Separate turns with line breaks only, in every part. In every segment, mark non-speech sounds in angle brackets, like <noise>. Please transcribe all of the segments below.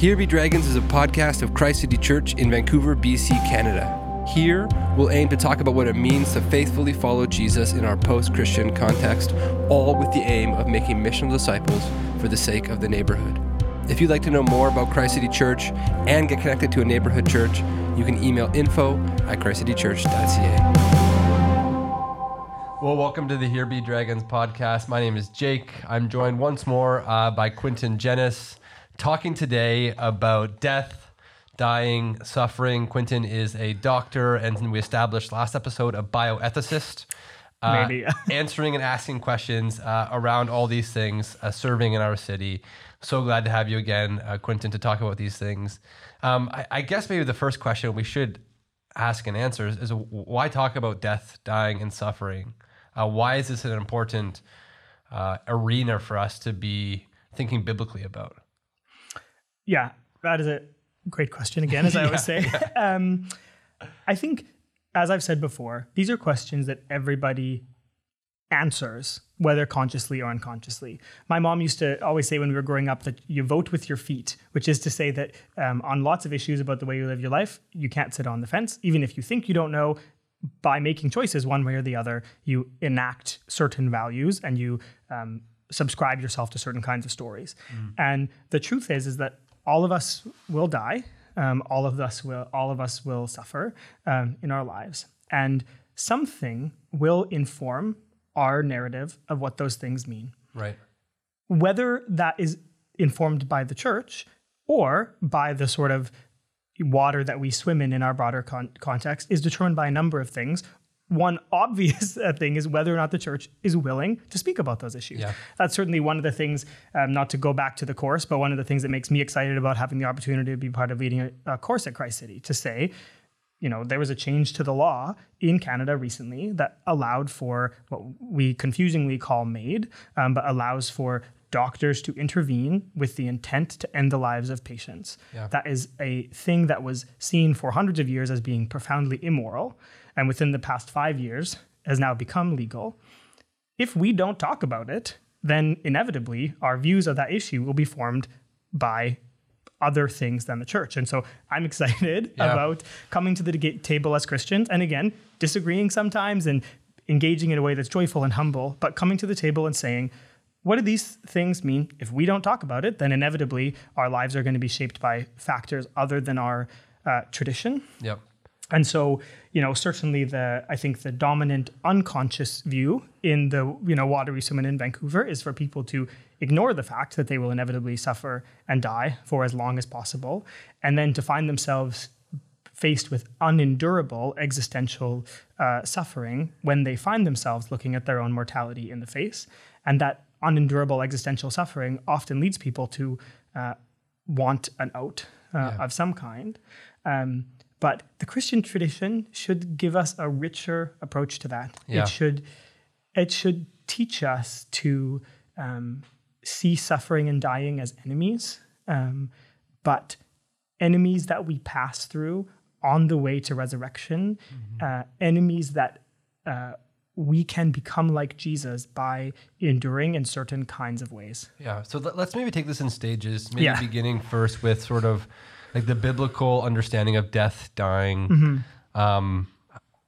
Here Be Dragons is a podcast of Christ City Church in Vancouver, BC, Canada. Here, we'll aim to talk about what it means to faithfully follow Jesus in our post Christian context, all with the aim of making missional disciples for the sake of the neighborhood. If you'd like to know more about Christ City Church and get connected to a neighborhood church, you can email info at christcitychurch.ca. Well, welcome to the Here Be Dragons podcast. My name is Jake. I'm joined once more uh, by Quinton Jenis, talking today about death, dying, suffering. Quinton is a doctor, and we established last episode a bioethicist. Uh,
Maybe. <laughs>
answering and asking questions uh, around all these things, uh, serving in our city. So glad to have you again, uh, Quinton, to talk about these things. Um, I, I guess maybe the first question we should ask and answer is, is why talk about death, dying, and suffering? Uh, why is this an important uh, arena for us to be thinking biblically about?
Yeah, that is a great question again, as I always <laughs> say. Um, I think, as I've said before, these are questions that everybody answers, whether consciously or unconsciously. My mom used to always say when we were growing up that you vote with your feet, which is to say that um, on lots of issues about the way you live your life, you can't sit on the fence. Even if you think you don't know, by making choices one way or the other, you enact certain values and you um, subscribe yourself to certain kinds of stories. And the truth is, is that all of us will die. Um, all of us will, all of us will suffer um, in our lives, and something will inform our narrative of what those things mean.
Right.
Whether that is informed by the church or by the sort of water that we swim in in our broader con- context is determined by a number of things. One <laughs> obvious uh, thing is whether or not the church is willing to speak about those issues.
Yeah.
That's certainly one of the things, um, not to go back to the course, but one of the things that makes me excited about having the opportunity to be part of leading a, a course at Christ City to say, you know, there was a change to the law in Canada recently that allowed for what we confusingly call MAID, um, but allows for doctors to intervene with the intent to end the lives of patients.
Yeah.
That is a thing that was seen for hundreds of years as being profoundly immoral, and within the past five years has now become legal. If we don't talk about it, then inevitably our views of that issue will be formed by other things than the church. And so I'm <laughs> excited
Yeah.
about coming to the ga- table as Christians and again, disagreeing sometimes and engaging in a way that's joyful and humble, but coming to the table and saying, what do these things mean? If we don't talk about it, then inevitably our lives are going to be shaped by factors other than our uh, tradition.
Yep.
And so, you know, certainly the I think the dominant unconscious view in the you know watery swim in Vancouver is for people to ignore the fact that they will inevitably suffer and die for as long as possible, and then to find themselves faced with unendurable existential uh, suffering when they find themselves looking at their own mortality in the face, and that unendurable existential suffering often leads people to uh, want an out uh, of some kind. Um, but the Christian tradition should give us a richer approach to that.
Yeah.
It should it should teach us to um, see suffering and dying as enemies, um, but enemies that we pass through on the way to resurrection, uh, enemies that uh, we can become like Jesus by enduring in certain kinds of ways.
Yeah. So let- let's maybe take this in stages. Maybe
Yeah.
beginning first with sort of like the biblical understanding of death, dying.
Mm-hmm.
Um,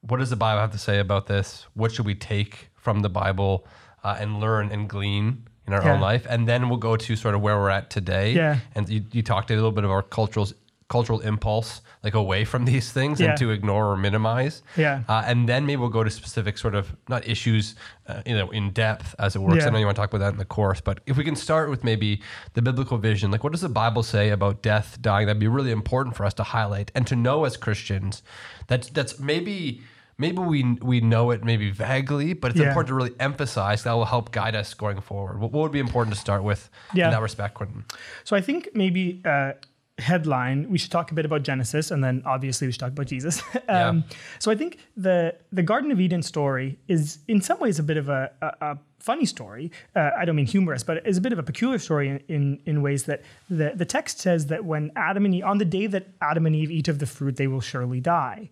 what does the Bible have to say about this? What should we take from the Bible uh, and learn and glean in our
Yeah.
own life? And then we'll go to sort of where we're at today.
Yeah.
And you, you talked a little bit of our cultural cultural impulse, like away from <laughs> these things
Yeah.
and to ignore or minimize.
Yeah.
Uh, and then maybe we'll go to specific sort of not issues, uh, you know, in depth as it works. I know you want to talk about that in the course, but if we can start with maybe the biblical vision, like what does the Bible say about death, dying? That'd be really important for us to highlight and to know as Christians. That's that's maybe maybe we we know it maybe vaguely, but it's
Yeah.
important to really emphasize. That will help guide us going forward. What, what would be important to start with
Yeah.
in that respect, Quentin?
So I think maybe uh, headline we should talk a bit about Genesis, and then obviously we should talk about Jesus. <laughs> um, So I think the the Garden of Eden story is in some ways a bit of a, a, a funny story. Uh, I don't mean humorous, but it's a bit of a peculiar story in, in in ways that the the text says that when Adam and Eve on the day that Adam and Eve eat of the fruit, they will surely die.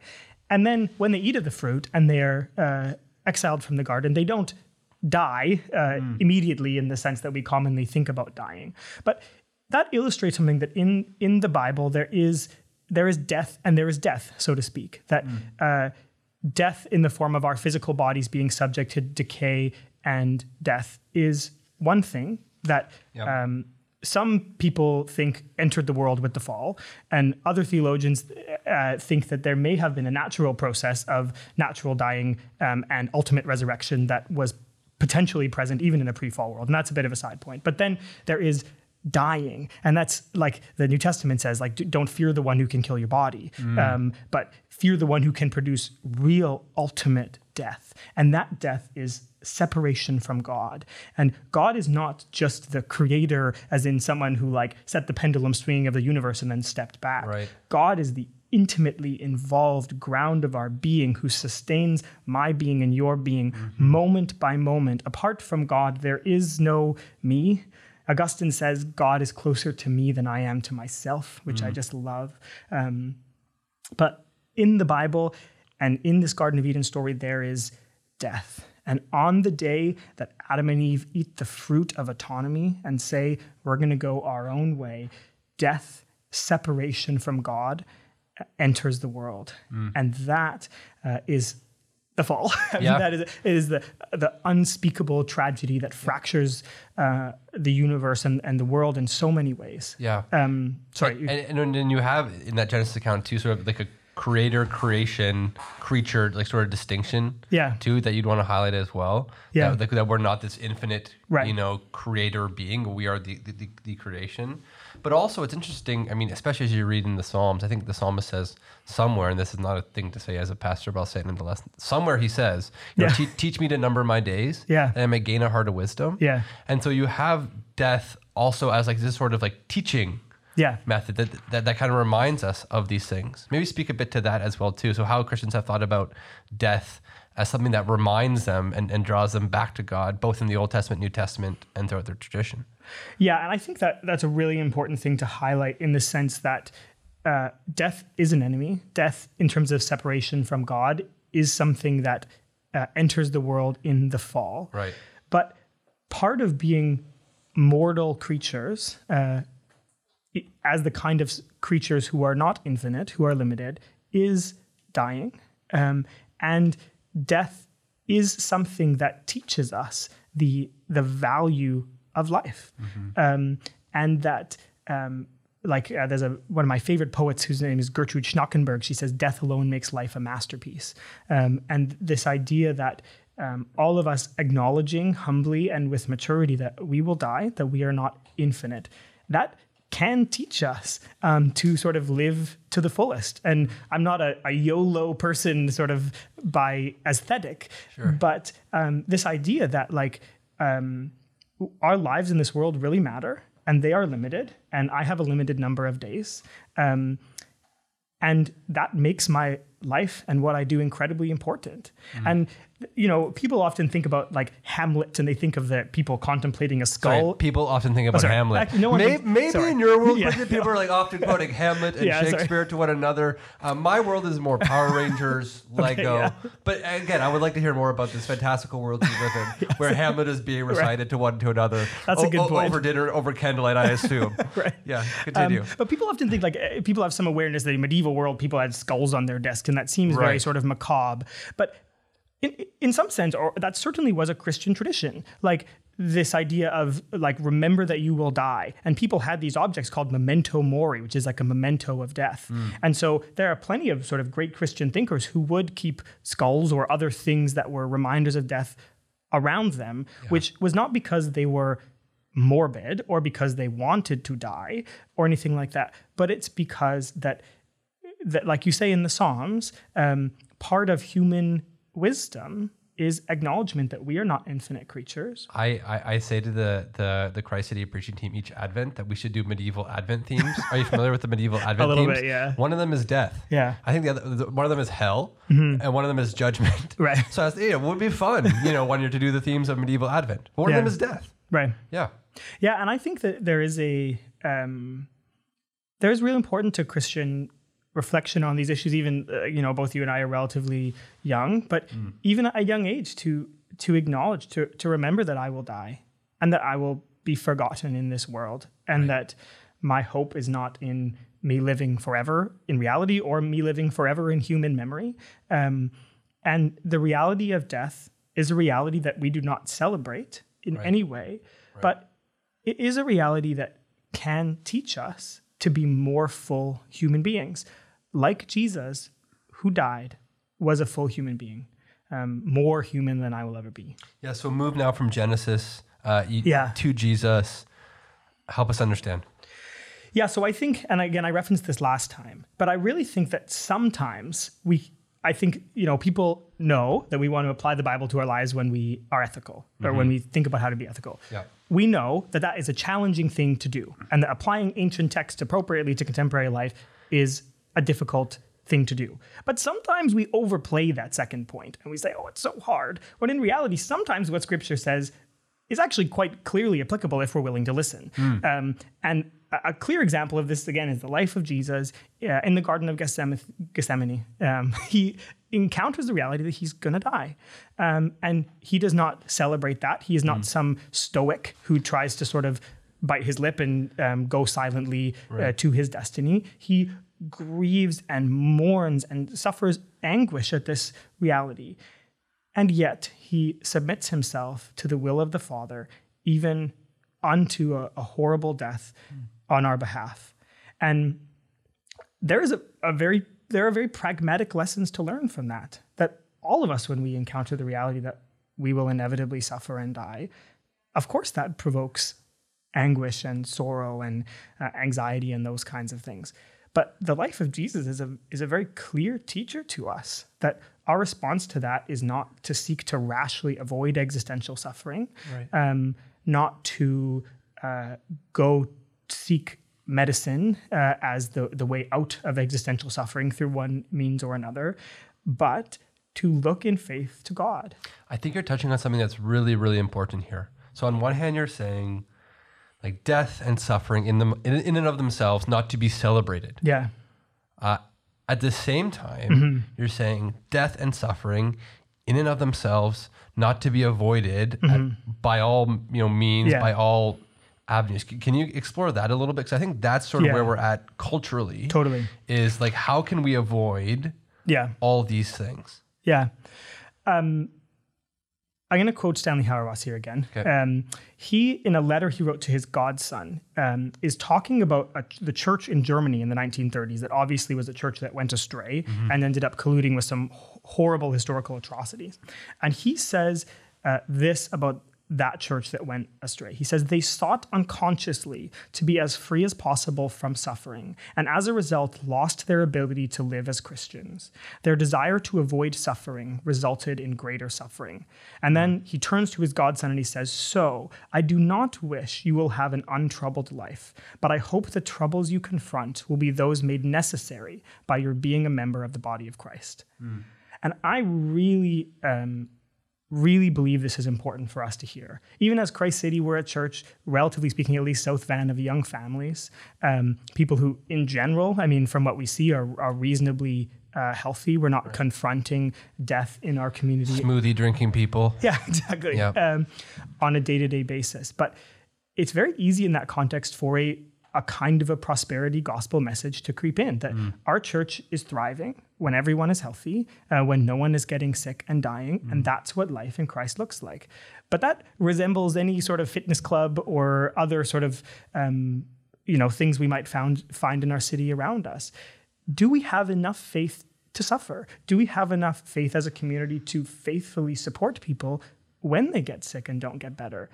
And then when they eat of the fruit and they're uh, exiled from the garden, they don't die uh, immediately in the sense that we commonly think about dying. But that illustrates something that in in the Bible there is there is death and there is death, so to speak. That uh, death in the form of our physical bodies being subject to decay and death is one thing that
Yep.
um, some people think entered the world with the fall, and other theologians uh, think that there may have been a natural process of natural dying um, and ultimate resurrection that was potentially present even in a pre-fall world, and that's a bit of a side point. But then there is dying, and that's like the New Testament says, like, don't fear the one who can kill your body, um, but fear the one who can produce real ultimate death, and that death is separation from God. And God is not just the creator, as in someone who like set the pendulum swinging of the universe and then stepped back.
Right.
God is the intimately involved ground of our being who sustains my being and your being moment by moment. Apart from God, there is no me. Augustine says, God is closer to me than I am to myself, which I just love. Um, but in the Bible and in this Garden of Eden story, there is death. And on the day that Adam and Eve eat the fruit of autonomy and say, we're going to go our own way, death, separation from God, enters the world. And that uh, is the fall. <laughs> I mean,
Yeah.
that is, it is the, the unspeakable tragedy that fractures uh, the universe and, and the world in so many ways.
Yeah.
Um, sorry.
And, and, and then you have in that Genesis account too, sort of like a creator, creation, creature, like sort of distinction.
Yeah.
Too that you'd want to highlight as well.
Yeah.
That, like, that we're not this infinite,
Right.
you know, creator being. We are the, the, the, the creation. But also, it's interesting. I mean, especially as you read in the Psalms, I think the psalmist says somewhere, and this is not a thing to say as a pastor, but I'll say it nonetheless. Somewhere he says, you know, "Te- "Teach me to number my days,
Yeah.
and I may gain a heart of wisdom."
Yeah.
And so you have death also as like this sort of like teaching
yeah.
method that, that that kind of reminds us of these things. Maybe speak a bit to that as well too. So how Christians have thought about death as something that reminds them and, and draws them back to God, both in the Old Testament, New Testament, and throughout their tradition.
Yeah, and I think that that's a really important thing to highlight in the sense that uh, death is an enemy. Death, in terms of separation from God, is something that uh, enters the world in the fall.
Right.
But part of being mortal creatures, uh, as the kind of creatures who are not infinite, who are limited, is dying. Um, and death is something that teaches us the, the value of life. Um, and that, um, like, uh, there's a one of my favorite poets whose name is Gjertrud Schnackenberg. She says, "Death alone makes life a masterpiece." Um, and this idea that um, all of us acknowledging humbly and with maturity that we will die, that we are not infinite, that can teach us um, to sort of live to the fullest. And I'm not a, a YOLO person, sort of by aesthetic, but um, this idea that like um, our lives in this world really matter and they are limited, and I have a limited number of days. Um, and that makes my life and what I do incredibly important. And you know, people often think about like Hamlet, and they think of the people contemplating a skull.
Sorry, people often think about
sorry.
Hamlet.
No one
May-
thinks-
maybe
sorry.
in your world, <laughs>
Yeah,
people are like often quoting Hamlet and <laughs>
Yeah, sorry.
Shakespeare to one another. Uh, my world is more Power <laughs> Rangers, Lego.
yeah.
But again, I would like to hear more about this fantastical world you live in, where Hamlet is being recited to one to another.
That's a good point.
Over dinner, over candlelight, I assume.
Right.
Yeah,
Um,
continue.
but people often think like uh, people have some awareness that in medieval world people had skulls on their desk, and that seems very sort of macabre. But in, in some sense, or that certainly was a Christian tradition. Like this idea of like remember that you will die, and people had these objects called memento mori, which is like a memento of death. Hmm. And so there are plenty of sort of great Christian thinkers who would keep skulls or other things that were reminders of death around them, which was not because they were morbid or because they wanted to die or anything like that, but it's because that that like you say in the Psalms, um, part of human wisdom is acknowledgement that we are not infinite creatures.
I, I, I say to the, the the Christ City preaching team each Advent that we should do medieval Advent themes. Are you familiar with the medieval <laughs> Advent A
little
themes?
bit, yeah.
One of them is death.
Yeah.
I think the other the, one of them is hell, and one of them is judgment.
Mm-hmm. <laughs> Right.
So I was, yeah, it would be fun, you know, one year to do the themes of medieval Advent. One
Yeah.
of them is death.
Right.
Yeah.
Yeah, and I think that there is a um, there is real important to Christian reflection on these issues. Even uh, you know, both you and I are relatively young, but even at a young age, to to acknowledge, to to remember that I will die and that I will be forgotten in this world, and that my hope is not in me living forever in reality or me living forever in human memory. Um, and the reality of death is a reality that we do not celebrate in
Right.
any way, but it is a reality that can teach us to be more full human beings. Like Jesus, who died, was a full human being, um, more human than I will ever be.
Yeah. So move now from Genesis uh,
Yeah.
to Jesus. Help us understand.
Yeah, so I think, and again, I referenced this last time, but I really think that sometimes we, I think, you know, people know that we want to apply the Bible to our lives when we are ethical or when we think about how to be ethical.
Yeah.
We know that that is a challenging thing to do, and that applying ancient text appropriately to contemporary life is a difficult thing to do. But sometimes we overplay that second point and we say, oh, it's so hard. When in reality, sometimes what scripture says is actually quite clearly applicable if we're willing to listen. Um, and a, clear example of this, again, is the life of Jesus uh, in the Garden of Gethsemane. Gethsemane. Um, <laughs> he encounters the reality that he's going to die. Um, and he does not celebrate that. He is not some stoic who tries to sort of bite his lip and um, go silently uh, to his destiny. He grieves and mourns and suffers anguish at this reality. And yet he submits himself to the will of the Father, even unto a, a horrible death on our behalf. And there is a, a very there are very pragmatic lessons to learn from that. That all of us, when we encounter the reality that we will inevitably suffer and die, of course that provokes anguish and sorrow and uh, anxiety and those kinds of things. But the life of Jesus is a is a very clear teacher to us that our response to that is not to seek to rashly avoid existential suffering,
Right.
um, not to uh, go seek medicine uh, as the the way out of existential suffering through one means or another, but to look in faith to God.
I think you're touching on something that's really, really important here. So on one hand, you're saying like death and suffering in them in, in and of themselves not to be celebrated.
Yeah,
Uh, at the same time,
Mm-hmm.
you're saying death and suffering in and of themselves not to be avoided at, by all you know means,
Mm-hmm. Yeah.
by all avenues. Can you explore that a little bit? Because I think that's sort of
Yeah.
where we're at culturally.
totally.
Is like how can we avoid
Yeah.
all these things?
Yeah. Um, I'm going to quote Stanley Hauerwas here again.
Okay.
Um, he, in a letter he wrote to his godson, um, is talking about a, the church in Germany in the 1930s that obviously was a church that went astray and ended up colluding with some horrible historical atrocities. And he says uh, this about that church that went astray. He says they sought unconsciously to be as free as possible from suffering, and as a result, lost their ability to live as Christians. Their desire to avoid suffering resulted in greater suffering. And then he turns to his godson and he says, So, I do not wish you will have an untroubled life, but I hope the troubles you confront will be those made necessary by your being a member of the body of Christ. And I really um, really believe this is important for us to hear. Even as Christ City, we're a church, relatively speaking, at least South Van, of young families, um, people who, in general, I mean, from what we see, are, are reasonably uh, healthy. We're not confronting death in our community.
Smoothie drinking people. <laughs>
Yeah, exactly.
Yeah.
Um, on a day to day basis. But it's very easy in that context for a, a kind of a prosperity gospel message to creep in that our church is thriving when everyone is healthy, uh, when no one is getting sick and dying. And that's what life in Christ looks like. But that resembles any sort of fitness club or other sort of. Um, you know things we might found find in our city around us do we have enough faith to suffer? Do we have enough faith as a community to faithfully support people when they get sick and don't get better?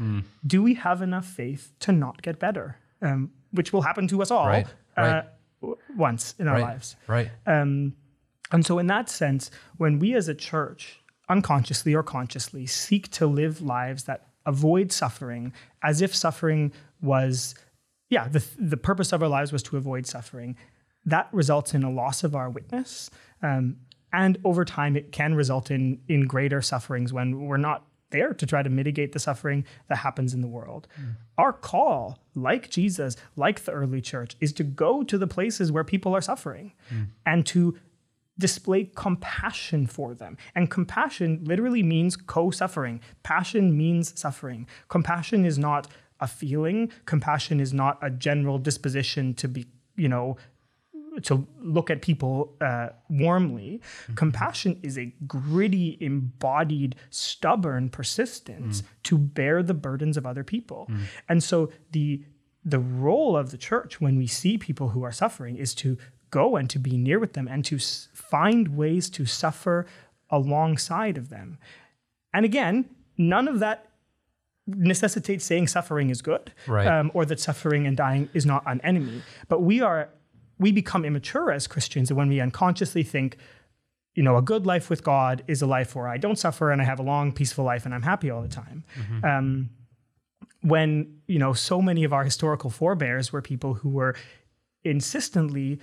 Do we have enough faith to not get better? Um, which will happen to us all
Right, right.
Uh, w- once in our
Right.
lives.
Right.
Um, and so, in that sense, when we as a church, unconsciously or consciously, seek to live lives that avoid suffering, as if suffering was, yeah, the, the purpose of our lives was to avoid suffering, that results in a loss of our witness. Um, and over time, it can result in, in greater sufferings when we're not there to try to mitigate the suffering that happens in the world. Mm. Our call, like Jesus, like the early church, is to go to the places where people are suffering mm. and to display compassion for them. And compassion literally means co suffering. Passion means suffering. Compassion is not a feeling. Compassion is not a general disposition to be, you know, to look at people uh, warmly. Mm-hmm. Compassion is a gritty, embodied, stubborn persistence mm. to bear the burdens of other people. Mm. And so the the role of the church when we see people who are suffering is to go and to be near with them and to s- find ways to suffer alongside of them. And again, none of that necessitates saying suffering is good
right. um,
or that suffering and dying is not an enemy. But we are we become immature as Christians when we unconsciously think, you know, a good life with God is a life where I don't suffer and I have a long, peaceful life and I'm happy all the time. Mm-hmm. Um, when you know so many of our historical forebears were people who were insistently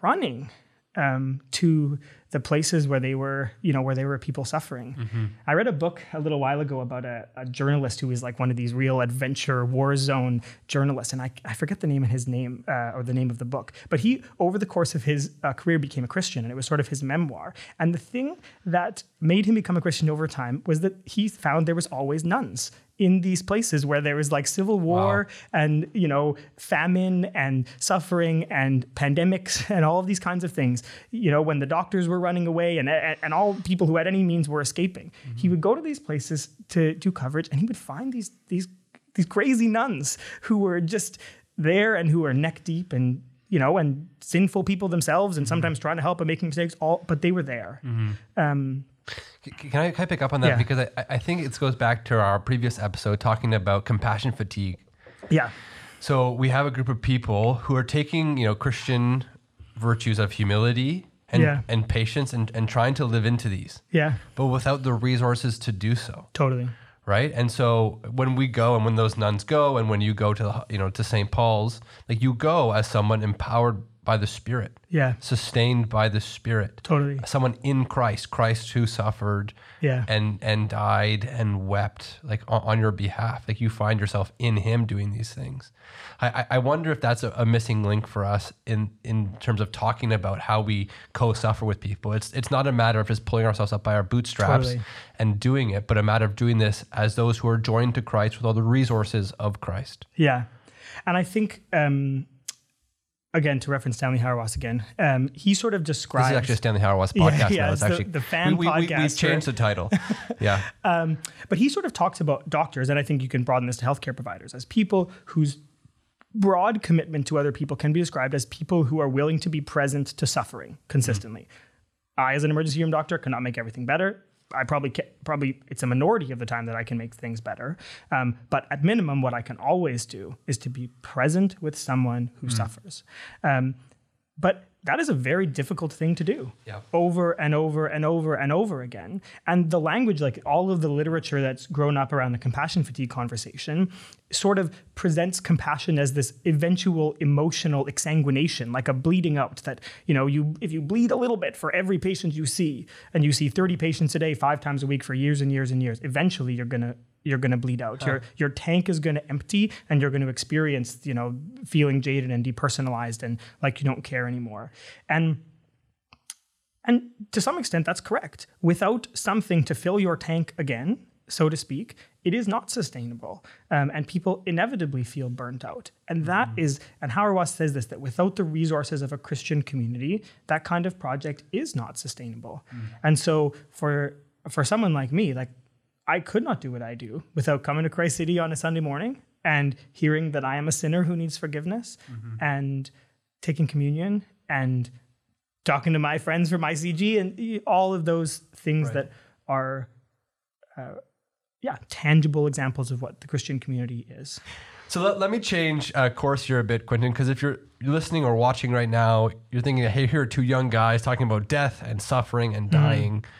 running um, to the places where they were, you know, where there were people suffering. Mm-hmm. I read a book a little while ago about a, a, journalist who was like one of these real adventure war zone journalists, and I, I forget the name of his name uh, or the name of the book, but he over the course of his uh, career became a Christian, and it was sort of his memoir. And the thing that made him become a Christian over time was that he found there was always nuns in these places where there was like civil war wow. and you know famine and suffering and pandemics <laughs> and all of these kinds of things you know when the doctors were running away and and all people who had any means were escaping mm-hmm. he would go to these places to do coverage and he would find these these these crazy nuns who were just there and who were neck deep and you know and sinful people themselves and mm-hmm. sometimes trying to help and making mistakes all but they were there mm-hmm. um,
can I, can I pick up on that? Yeah. Because I, I think it goes back to our previous episode talking about compassion fatigue.
Yeah.
So we have a group of people who are taking, you know, Christian virtues of humility and, yeah. and patience and, and trying to live into these.
Yeah.
But without the resources to do so.
Totally.
Right. And so when we go and when those nuns go and when you go to, you know, to St. Paul's, like you go as someone empowered by the Spirit.
Yeah.
Sustained by the Spirit.
Totally.
Someone in Christ, Christ who suffered
yeah.
and and died and wept like on, on your behalf. Like you find yourself in him doing these things. I, I wonder if that's a, a, missing link for us in in terms of talking about how we co-suffer with people. It's it's not a matter of just pulling ourselves up by our bootstraps totally. and doing it, but a matter of doing this as those who are joined to Christ with all the resources of Christ.
Yeah. And I think um again to reference Stanley Hauerwas again, um, he sort of describes.
This is actually Stanley Hauerwas <laughs> podcast.
Yeah, yeah
now.
it's, it's actually the, the fan we,
we,
podcast.
We, changed the title. <laughs> yeah.
Um, but he sort of talks about doctors, and I think you can broaden this to healthcare providers as people whose broad commitment to other people can be described as people who are willing to be present to suffering consistently. Mm-hmm. I, as an emergency room doctor, cannot make everything better. I probably can, probably it's a minority of the time that I can make things better. Um, but at minimum, what I can always do is to be present with someone who mm. suffers. Um, but that is a very difficult thing to do
yeah.
over and over and over and over again. And the language, like all of the literature that's grown up around the compassion fatigue conversation, sort of presents compassion as this eventual emotional exsanguination, like a bleeding out that, you know, you if you bleed a little bit for every patient you see, and you see 30 patients a day, five times a week for years and years and years, eventually you're gonna you're going to bleed out. Huh. Your your tank is going to empty, and you're going to experience, you know, feeling jaded and depersonalized, and like you don't care anymore. And and to some extent, that's correct. Without something to fill your tank again, so to speak, it is not sustainable. Um, and people inevitably feel burnt out. And that mm-hmm. is, and Hauerwas says this, that without the resources of a Christian community, that kind of project is not sustainable. Mm-hmm. And so for for someone like me, like I could not do what I do without coming to Christ City on a Sunday morning and hearing that I am a sinner who needs forgiveness mm-hmm. and taking communion and talking to my friends from ICG and all of those things right. that are, uh, yeah, tangible examples of what the Christian community is.
So let, let me change uh, course here a bit, Quentin, because if you're listening or watching right now, you're thinking, hey, here are two young guys talking about death and suffering and mm-hmm. dying. Mm-hmm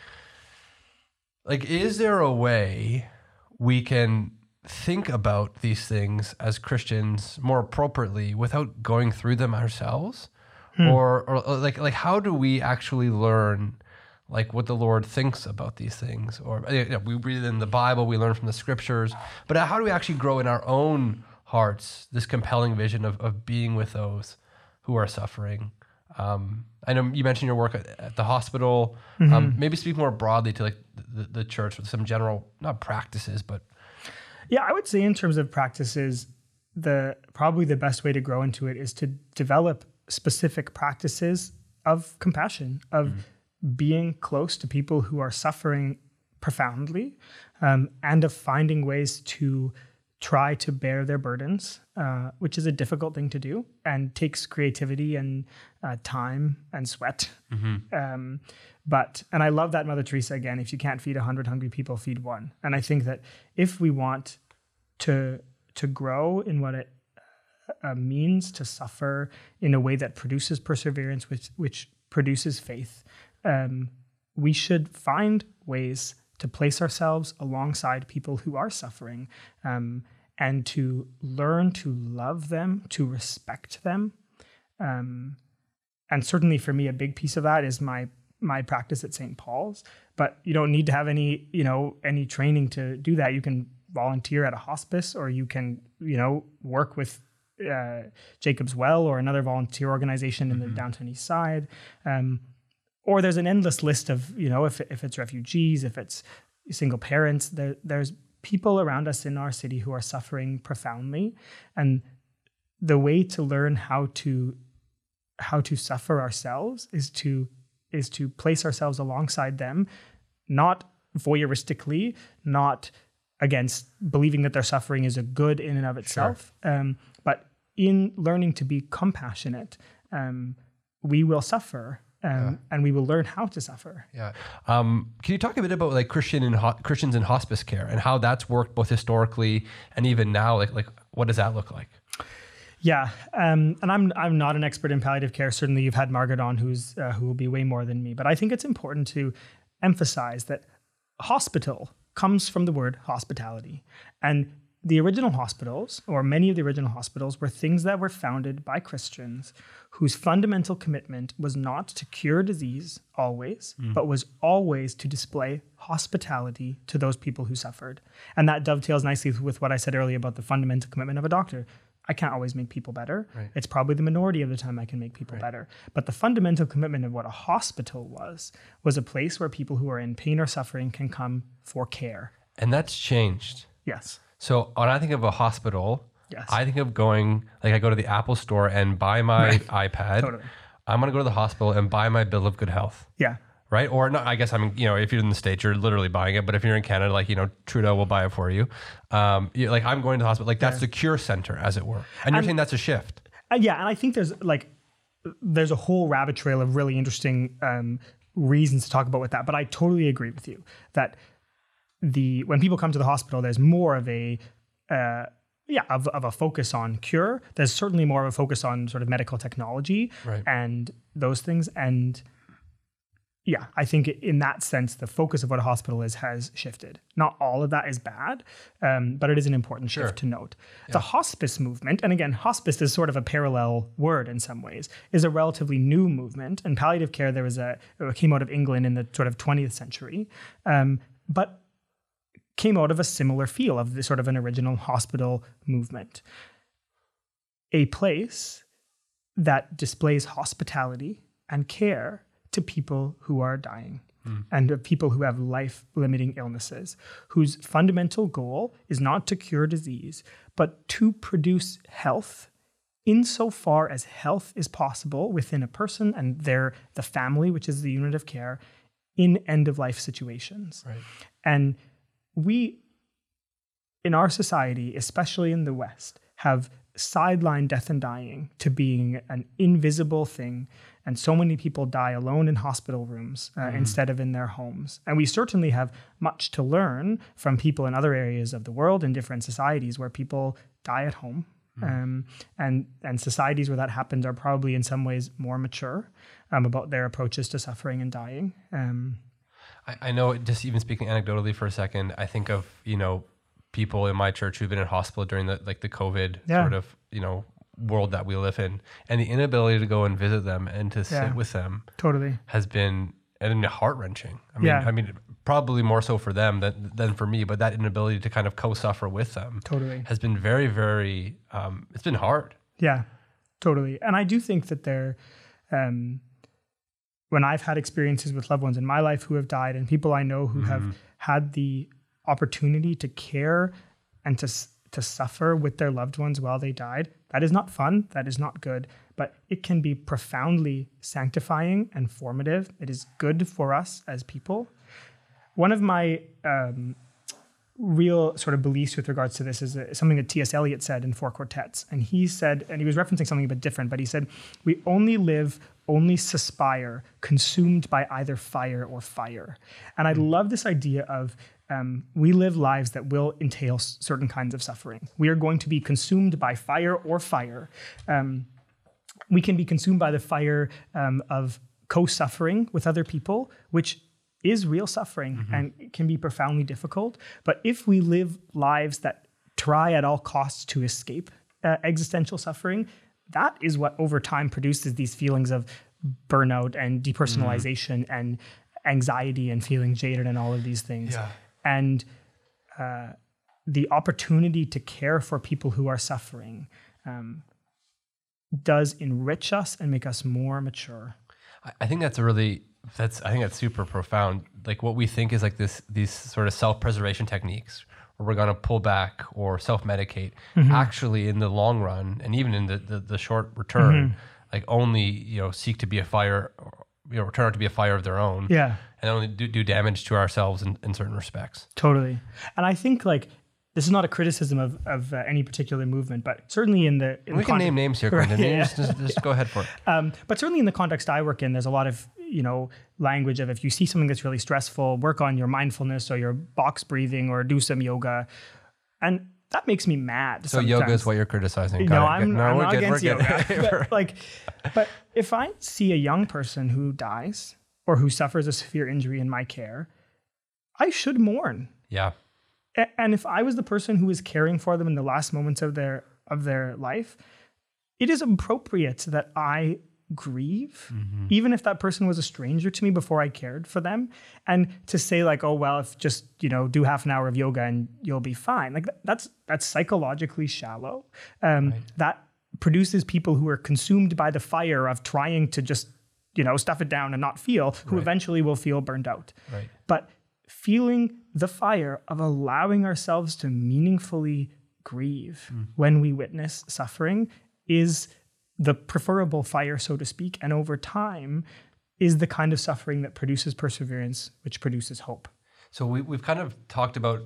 like is there a way we can think about these things as Christians more appropriately without going through them ourselves? Hmm. Or, or like like how do we actually learn like what the Lord thinks about these things? Or you know, we read in the Bible, we learn from the scriptures, but how do we actually grow in our own hearts this compelling vision of, of being with those who are suffering? Um, I know you mentioned your work at, at the hospital. Um, mm-hmm. Um, maybe speak more broadly to like the, the church with some general not practices, but
yeah, I would say in terms of practices, the probably the best way to grow into it is to develop specific practices of compassion, of mm-hmm. being close to people who are suffering profoundly, um, and of finding ways to try to bear their burdens, uh, which is a difficult thing to do and takes creativity and uh, time and sweat. Mm-hmm. Um, but, and I love that Mother Teresa again if you can't feed 100 hungry people, feed one. And I think that if we want to, to grow in what it uh, means to suffer in a way that produces perseverance, which, which produces faith, um, we should find ways to place ourselves alongside people who are suffering um, and to learn to love them, to respect them. Um, and certainly for me, a big piece of that is my my practice at St. Paul's. But you don't need to have any, you know, any training to do that. You can volunteer at a hospice, or you can, you know, work with uh, Jacob's Well or another volunteer organization in mm-hmm. the downtown east side. Um, or there's an endless list of you know if if it's refugees, if it's single parents, there there's people around us in our city who are suffering profoundly, and the way to learn how to how to suffer ourselves is to is to place ourselves alongside them, not voyeuristically, not against believing that their suffering is a good in and of itself, sure. um, but in learning to be compassionate, um, we will suffer um, yeah. and we will learn how to suffer.
Yeah. Um, can you talk a bit about like Christian and ho- Christians in hospice care and how that's worked both historically and even now? Like, like what does that look like?
Yeah, um, and I'm I'm not an expert in palliative care. Certainly, you've had Margaret on, who's uh, who will be way more than me. But I think it's important to emphasize that hospital comes from the word hospitality, and the original hospitals, or many of the original hospitals, were things that were founded by Christians whose fundamental commitment was not to cure disease always, mm. but was always to display hospitality to those people who suffered. And that dovetails nicely with what I said earlier about the fundamental commitment of a doctor. I can't always make people better. Right. It's probably the minority of the time I can make people right. better. But the fundamental commitment of what a hospital was was a place where people who are in pain or suffering can come for care.
And that's changed.
Yes.
So when I think of a hospital, yes. I think of going like I go to the Apple store and buy my right. <laughs> iPad. Totally. I'm gonna go to the hospital and buy my bill of good health.
Yeah.
Right. Or not, I guess I'm, you know, if you're in the States, you're literally buying it. But if you're in Canada, like, you know, Trudeau will buy it for you. Um, you like I'm going to the hospital, like that's yeah. the cure center, as it were. And you're saying that's a shift.
Uh, yeah. And I think there's like, there's a whole rabbit trail of really interesting um, reasons to talk about with that. But I totally agree with you that the when people come to the hospital, there's more of a uh, yeah of, of a focus on cure. There's certainly more of a focus on sort of medical technology right. and those things. And yeah, I think in that sense, the focus of what a hospital is has shifted. Not all of that is bad, um, but it is an important shift sure. to note. Yeah. The hospice movement, and again, hospice is sort of a parallel word in some ways, is a relatively new movement. And palliative care, there was a it came out of England in the sort of 20th century, um, but came out of a similar feel of the sort of an original hospital movement. A place that displays hospitality and care to people who are dying mm. and people who have life limiting illnesses, whose fundamental goal is not to cure disease, but to produce health insofar as health is possible within a person and their the family, which is the unit of care, in end of life situations. Right. And we, in our society, especially in the West, have sidelined death and dying to being an invisible thing. And so many people die alone in hospital rooms uh, mm. instead of in their homes. And we certainly have much to learn from people in other areas of the world in different societies where people die at home. Mm. Um, and and societies where that happens are probably in some ways more mature um, about their approaches to suffering and dying. Um,
I, I know, just even speaking anecdotally for a second, I think of you know people in my church who've been in hospital during the like the COVID yeah. sort of you know world that we live in, and the inability to go and visit them and to yeah. sit with them
totally
has been and heart wrenching. I mean, yeah. I mean, probably more so for them than than for me, but that inability to kind of co-suffer with them
totally
has been very, very. Um, it's been hard.
Yeah, totally. And I do think that there, um, when I've had experiences with loved ones in my life who have died and people I know who mm-hmm. have had the opportunity to care and to to suffer with their loved ones while they died. That is not fun. That is not good. But it can be profoundly sanctifying and formative. It is good for us as people. One of my um, real sort of beliefs with regards to this is something that T.S. Eliot said in Four Quartets. And he said, and he was referencing something a bit different, but he said, We only live, only suspire, consumed by either fire or fire. And I love this idea of um, we live lives that will entail s- certain kinds of suffering. We are going to be consumed by fire or fire. Um, we can be consumed by the fire um, of co suffering with other people, which is real suffering and can be profoundly difficult. But if we live lives that try at all costs to escape uh, existential suffering, that is what over time produces these feelings of burnout and depersonalization and anxiety and feeling jaded and all of these things.
Yeah.
And uh, the opportunity to care for people who are suffering um, does enrich us and make us more mature.
I think that's a really that's I think that's super profound. Like what we think is like this these sort of self preservation techniques where we're gonna pull back or self medicate. Actually, in the long run, and even in the the, the short return, like only you know seek to be a fire, or, you know, turn out to be a fire of their own.
Yeah.
and only do, do damage to ourselves in, in certain respects.
Totally. And I think like this is not a criticism of, of uh, any particular movement, but certainly in the in
We
the
can
context-
name names here, Quentin. <laughs>
yeah.
Just, just, just go ahead for it.
Um, but certainly in the context I work in, there's a lot of you know language of if you see something that's really stressful, work on your mindfulness or your box breathing or do some yoga, and that makes me mad.
So yoga is what you're criticizing.
no,
Got.
I'm,
no,
I'm not
good.
against
we're
yoga. <laughs> but, like, but if I see a young person who dies or who suffers a severe injury in my care, I should mourn.
yeah,
and if I was the person who was caring for them in the last moments of their of their life, it is appropriate that I grieve, even if that person was a stranger to me before I cared for them. And to say like, oh well, if just you know do half an hour of yoga and you'll be fine, like th- that's that's psychologically shallow. Um, That produces people who are consumed by the fire of trying to just you know stuff it down and not feel, who eventually will feel burned out
right.
but feeling the fire of allowing ourselves to meaningfully grieve when we witness suffering is the preferable fire, so to speak. And over time, is the kind of suffering that produces perseverance, which produces hope.
So we, we've kind of talked about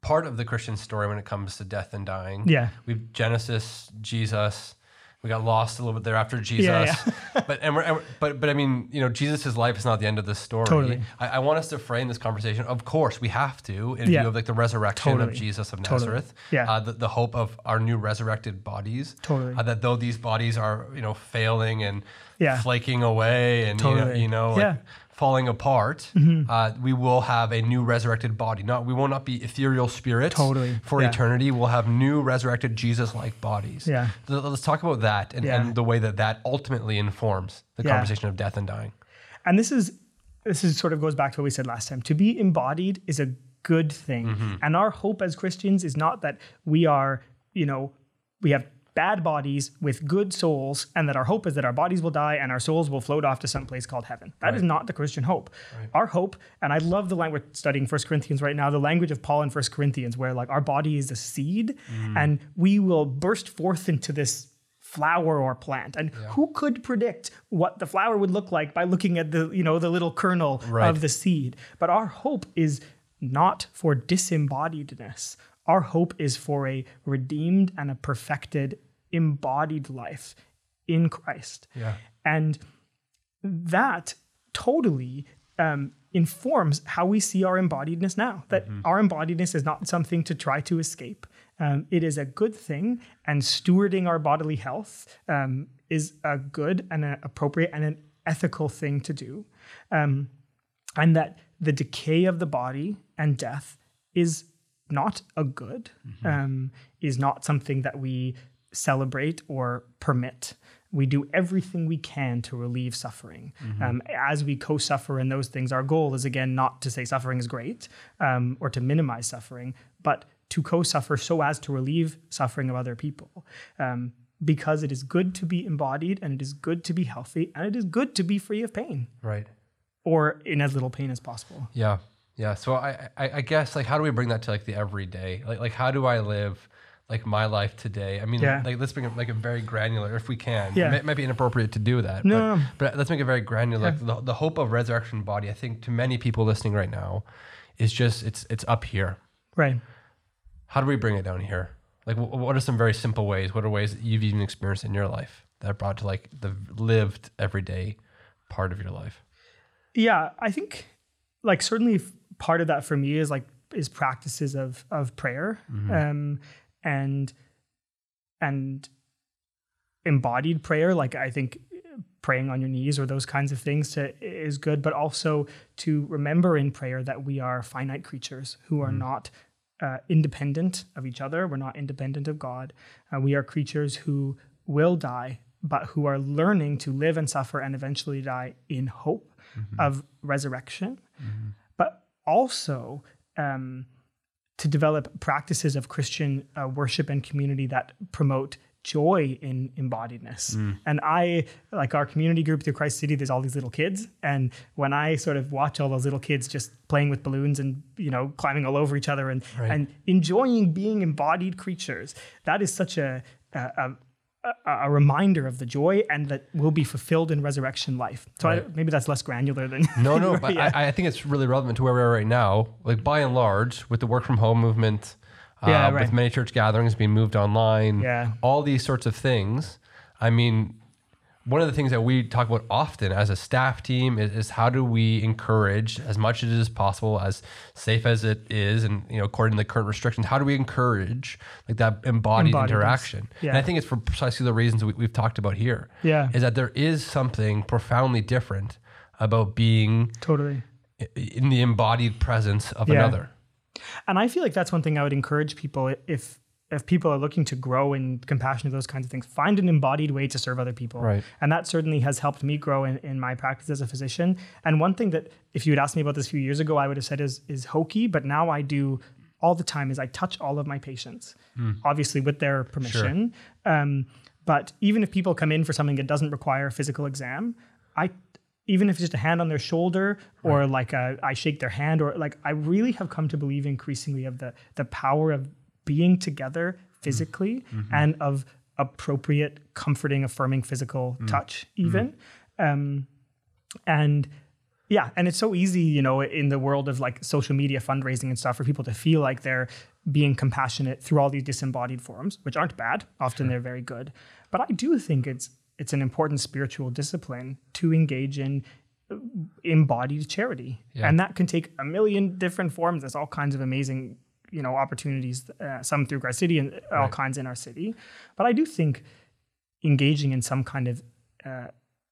part of the Christian story when it comes to death and dying.
Yeah.
We've Genesis, Jesus. We got lost a little bit there after Jesus.
Yeah, <laughs>
but and we're, and we're- but but I mean, you know, Jesus' life is not the end of the story.
Totally.
I, I want us to frame this conversation. Of course, we have to in
Yeah.
view of like the resurrection of Jesus of
Totally.
Nazareth.
Yeah.
Uh, the, the hope of our new resurrected bodies.
Totally.
Uh, that though these bodies are you know failing and
Yeah.
flaking away and you know, you know like,
Yeah. Mm-hmm.
falling apart, uh, we will have a new resurrected body. Not we will not be ethereal spirits
Totally.
for
Yeah.
eternity. We'll have new resurrected Jesus-like bodies.
Yeah.
So let's talk about that and,
Yeah.
and the way that that ultimately informs the
Yeah.
conversation of death and dying.
And this is this is sort of goes back to what we said last time. To be embodied is a good thing. And our hope as Christians is not that we are, you know, we have bad bodies with good souls and that our hope is that our bodies will die and our souls will float off to some place called heaven. That is not the Christian hope. Our hope, and I love the language studying First Corinthians right now, the language of Paul in First Corinthians where like our body is a seed mm. and we will burst forth into this flower or plant. And who could predict what the flower would look like by looking at the you know the little kernel
Right.
of the seed? But our hope is not for disembodiedness our hope is for a redeemed and a perfected embodied life in christ
Yeah.
and that totally um, informs how we see our embodiedness now. That our embodiedness is not something to try to escape. Um, it is a good thing, and stewarding our bodily health um, is a good and an appropriate and an ethical thing to do. Um, and that the decay of the body and death is not a good, um, is not something that we celebrate or permit. We do everything we can to relieve suffering. Um, as we co suffer in those things, our goal is again not to say suffering is great um, or to minimize suffering, but to co suffer so as to relieve suffering of other people. Um, because it is good to be embodied and it is good to be healthy and it is good to be free of pain
Right.
or in as little pain as possible.
Yeah. Yeah. So I, I, I guess like how do we bring that to like the everyday? Like like how do I live like my life today? I mean,
Yeah.
like let's bring it like a very granular if we can.
Yeah.
It may- might be inappropriate to do that.
No,
but,
no, no.
but let's make it very granular. Like the, the hope of resurrection body, I think to many people listening right now, is just it's it's up here.
Right.
How do we bring it down here? Like wh- what are some very simple ways? What are ways that you've even experienced in your life that are brought to like the lived everyday part of your life?
Yeah, I think like certainly part of that for me is like is practices of of prayer um and and embodied prayer. Like I think praying on your knees or those kinds of things to, is good but also to remember in prayer that we are finite creatures who are not uh, independent of each other. We're not independent of God. Uh, we are creatures who will die but who are learning to live and suffer and eventually die in hope of resurrection, but also um, to develop practices of Christian uh, worship and community that promote joy in embodiedness. And I, like our community group through Christ City, there's all these little kids. And when I sort of watch all those little kids just playing with balloons and, you know, climbing all over each other and,
Right.
and enjoying being embodied creatures, that is such a, a, a a, a reminder of the joy and that will be fulfilled in resurrection life. So I, maybe that's less granular than
No, no, <laughs> but. I, I think it's really relevant to where we are right now. Like by and large, with the work from home movement, uh,
Yeah,
with many church gatherings being moved online,
Yeah.
all these sorts of things. I mean, one of the things that we talk about often as a staff team is, is how do we encourage as much as it is possible, as safe as it is, and you know, according to the current restrictions, how do we encourage like that embodied
Embodiedness.
interaction?
Yeah.
And I think it's for precisely the reasons we, we've talked about here.
Yeah.
is that there is something profoundly different about being
totally.
in the embodied presence of
Yeah.
another.
And I feel like that's one thing I would encourage people if if people are looking to grow in compassion of those kinds of things, find an embodied way to serve other people.
Right.
And that certainly has helped me grow in, in my practice as a physician. And one thing that if you had asked me about this a few years ago, I would have said is is hokey, but now I do all the time is I touch all of my patients, obviously with their permission. Um, but even if people come in for something that doesn't require a physical exam, I even if it's just a hand on their shoulder or like a, I shake their hand or like I really have come to believe increasingly of the the power of being together physically and of appropriate, comforting, affirming physical touch even. Um, and yeah, and it's so easy, you know, in the world of like social media fundraising and stuff for people to feel like they're being compassionate through all these disembodied forms, which aren't bad. Often they're very good. But I do think it's it's an important spiritual discipline to engage in uh, embodied charity.
Yeah.
And that can take a million different forms. There's all kinds of amazing, you know, opportunities, uh, some through Grace City and all
Right.
kinds in our city. But I do think engaging in some kind of uh,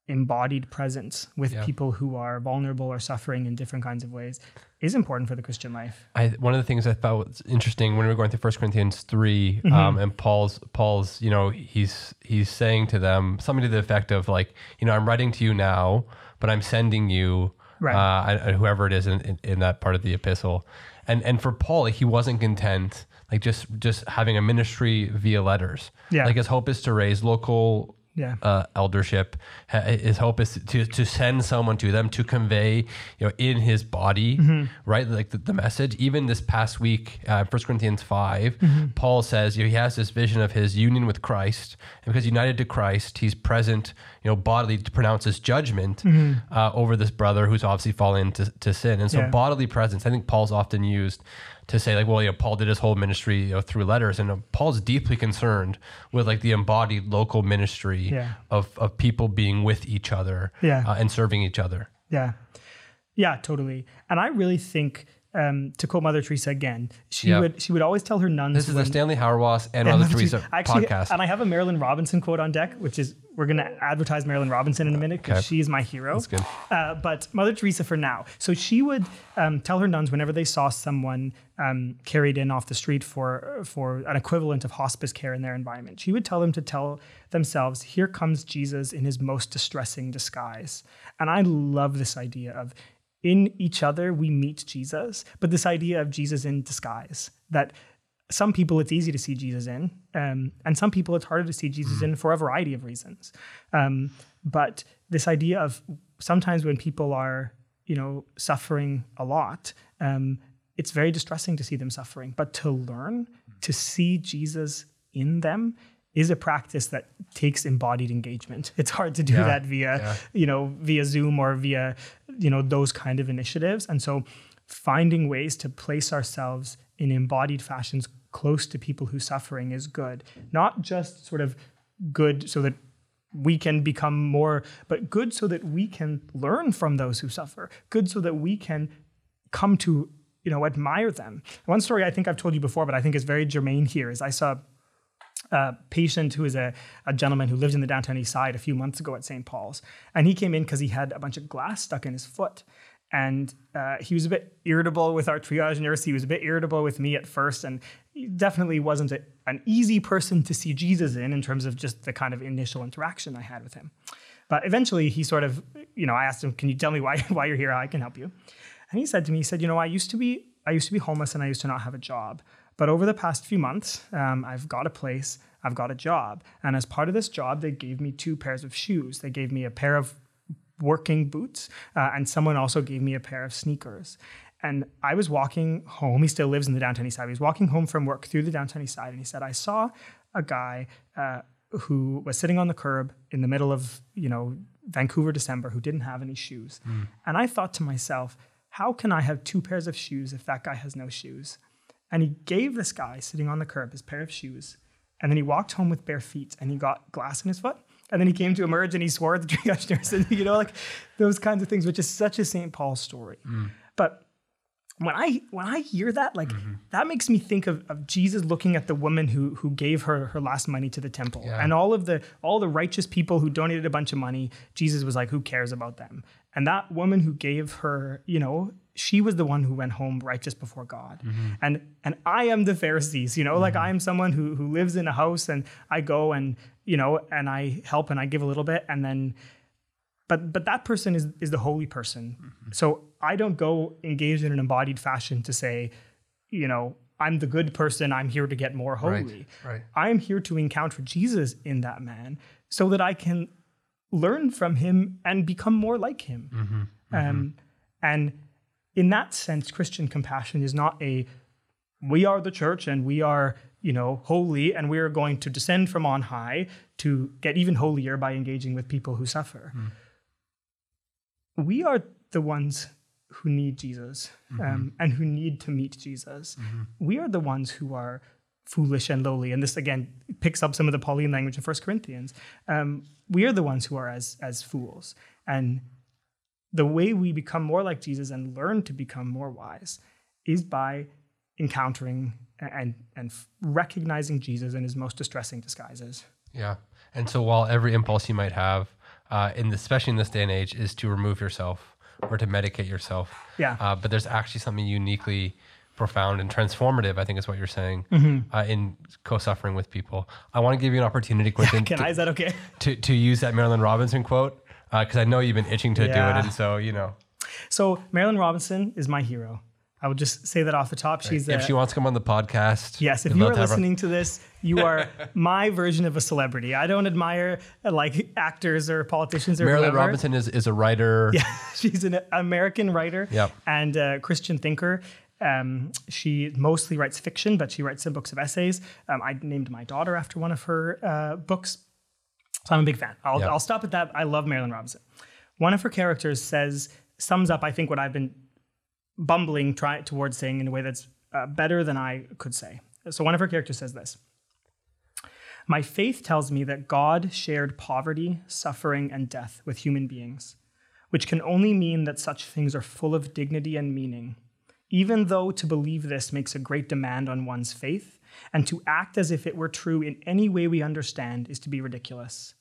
embodied presence with
Yeah.
people who are vulnerable or suffering in different kinds of ways is important for the Christian life.
I, one of the things I thought was interesting when we were going through First Corinthians 3
Mm-hmm.
um, and Paul's Paul's you know he's he's saying to them something to the effect of like you know I'm writing to you now but I'm sending you
Right.
uh, and- and whoever it is in, in, in that part of the epistle and and for Paul he wasn't content like just just having a ministry via letters
Yeah.
like his hope is to raise local
Yeah.
uh, eldership. His hope is to to send someone to them to convey, you know, in his body, right, like the, the message. Even this past week, uh, 1 Corinthians 5 Paul says you know, he has this vision of his union with Christ, and because united to Christ, he's present, you know, bodily to pronounce his judgment uh, over this brother who's obviously fallen into to sin. And so,
Yeah.
bodily presence, I think Paul's often used to say like, well, you know, Paul did his whole ministry you know, through letters, and uh, Paul's deeply concerned with like the embodied local ministry
Yeah.
of of people being with each other
Yeah.
uh, and serving each other.
Yeah. Yeah, totally. And I really think, um, to quote Mother Teresa again, she
Yeah.
would she would always tell her nuns.
This is
when-
the Stanley Hauerwas and
Yeah,
Mother <laughs> Teresa
Actually,
podcast.
And I have a Marilynne Robinson quote on deck, which is we're going to advertise Marilynne Robinson in a minute because
Okay.
she is my hero.
That's good.
Uh, but Mother Teresa for now. So she would um, tell her nuns whenever they saw someone um, carried in off the street for for an equivalent of hospice care in their environment, she would tell them to tell themselves, "Here comes Jesus in his most distressing disguise." And I love this idea of in each other we meet Jesus, but this idea of Jesus in disguise that some people it's easy to see Jesus in, um, and some people it's harder to see Jesus in for a variety of reasons. Um, but this idea of sometimes when people are you know, suffering a lot, um, it's very distressing to see them suffering. But to learn to see Jesus in them is a practice that takes embodied engagement. <laughs> It's hard to do
Yeah,
that via,
yeah.
you know, via Zoom or via, you know, those kind of initiatives. And so finding ways to place ourselves in embodied fashions close to people who suffering is good. Not just sort of good so that we can become more, but good so that we can learn from those who suffer. Good so that we can come to, you know, admire them. One story I think I've told you before, but I think is very germane here is I saw a patient who is a, a gentleman who lived in the downtown east side a few months ago at St. Paul's. And he came in because he had a bunch of glass stuck in his foot. And uh, he was a bit irritable with our triage nurse. He was a bit irritable with me at first. And he definitely wasn't a, an easy person to see Jesus in, in terms of just the kind of initial interaction I had with him. But eventually he sort of, you know, I asked him, Can you tell me why, <laughs> why you're here? How I can help you? And he said to me, he said, you know, I used to be, I used to be homeless and I used to not have a job. But over the past few months, um, I've got a place, I've got a job. And as part of this job, they gave me two pairs of shoes. They gave me a pair of working boots, uh, and someone also gave me a pair of sneakers. And I was walking home. He still lives in the downtown east side. He was walking home from work through the downtown east side, and he said, I saw a guy uh, who was sitting on the curb in the middle of, you know, Vancouver, December, who didn't have any shoes. And I thought to myself, how can I have two pairs of shoes if that guy has no shoes? And he gave this guy sitting on the curb his pair of shoes. And then he walked home with bare feet and he got glass in his foot. And then he came to emerge and he swore at the <laughs> triage nurse and, you know, like those kinds of things, which is such a St. Paul story. Mm. But when I when I hear that, like mm-hmm. that makes me think of, of Jesus looking at the woman who who gave her her last money to the temple,
Yeah.
and all of the all the righteous people who donated a bunch of money. Jesus was like, "Who cares about them?" And that woman who gave her, you know, she was the one who went home righteous before God. Mm-hmm. And and I am the Pharisees, you know, like mm-hmm. I am someone who who lives in a house, and I go and you know, and I help and I give a little bit, and then but but that person is is the holy person. Mm-hmm. So I don't go engaged in an embodied fashion to say, you know, I'm the good person. I'm here to get more holy.
right.
I'm here to encounter Jesus in that man, so that I can learn from him and become more like him. Um, and in that sense, Christian compassion is not a we are the church and we are you know holy and we are going to descend from on high to get even holier by engaging with people who suffer. We are the ones who need jesus um, and who need to meet jesus. We are the ones who are foolish and lowly and this again picks up some of the pauline language in 1 corinthians. Um, we are the ones who are as as fools and the way we become more like jesus and learn to become more wise is by encountering and and recognizing Jesus in his most distressing disguises.
Yeah. And so while every impulse you might have, uh, in the, especially in this day and age, is to remove yourself or to medicate yourself.
Yeah.
Uh, but there's actually something uniquely profound and transformative, I think is what you're saying,
Mm-hmm.
uh, in co-suffering with people. I want to give you an opportunity, Quentin,
Can
to,
I? Is that okay?
to, to use that Marilynne Robinson quote, because I know you've been itching to do it. And so, you know,
So Marilynne Robinson is my hero. I will just say that off the top. She's
if
the,
she wants to come on the podcast.
Yes, if you are
have her-
listening to this, you are <laughs> my version of a celebrity. I don't admire uh, like actors or politicians or
Marilynne
whoever.
Robinson is, is a writer. <laughs>
Yeah, she's an American writer
Yep.
and a Christian thinker. Um, she mostly writes fiction, but she writes some books of essays. Um, I named my daughter after one of her uh, books, so I'm a big fan. I'll,
Yep.
I'll stop at that. I love Marilynne Robinson. One of her characters says sums up, I think, what I've been bumbling try towards saying in a way that's uh, better than I could say. So one of her characters says this. My faith tells me that God shared poverty, suffering, and death with human beings, which can only mean that such things are full of dignity and meaning, even though to believe this makes a great demand on one's faith, and to act as if it were true in any way we understand is to be ridiculous.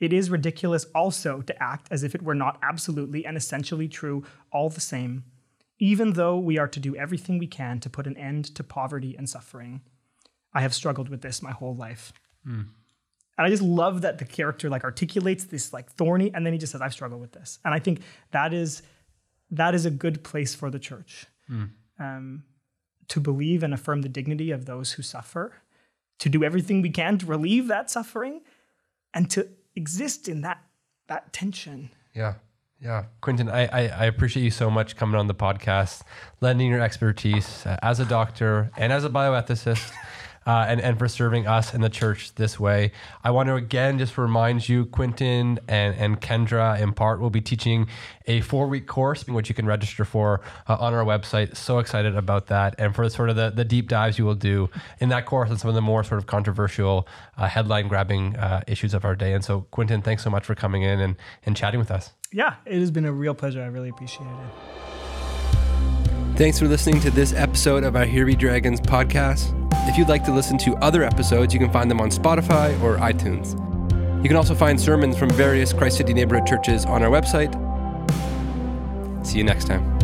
It is ridiculous also to act as if it were not absolutely and essentially true all the same, even though we are to do everything we can to put an end to poverty and suffering. I have struggled with this my whole life. And I just love that the character like articulates this like thorny, and then he just says, "I've struggled with this." And I think that is that is a good place for the church um, to believe and affirm the dignity of those who suffer, to do everything we can to relieve that suffering, and to exist in that that tension.
Yeah. Yeah, Quinton, I, I, I, appreciate you so much coming on the podcast, lending your expertise uh, as a doctor and as a bioethicist uh, and, and for serving us and the church this way. I want to again just remind you, Quinton and, and Kendra in part will be teaching a four week course, which you can register for uh, on our website. So excited about that. And for sort of the, the deep dives you will do in that course and some of the more sort of controversial uh, headline grabbing uh, issues of our day. And so, Quinton, thanks so much for coming in and, and chatting with us.
Yeah, it has been a real pleasure. I really appreciate it.
Thanks for listening to this episode of our Here Be Dragons podcast. If you'd like to listen to other episodes, you can find them on Spotify or iTunes. You can also find sermons from various Christ City neighborhood churches on our website. See you next time.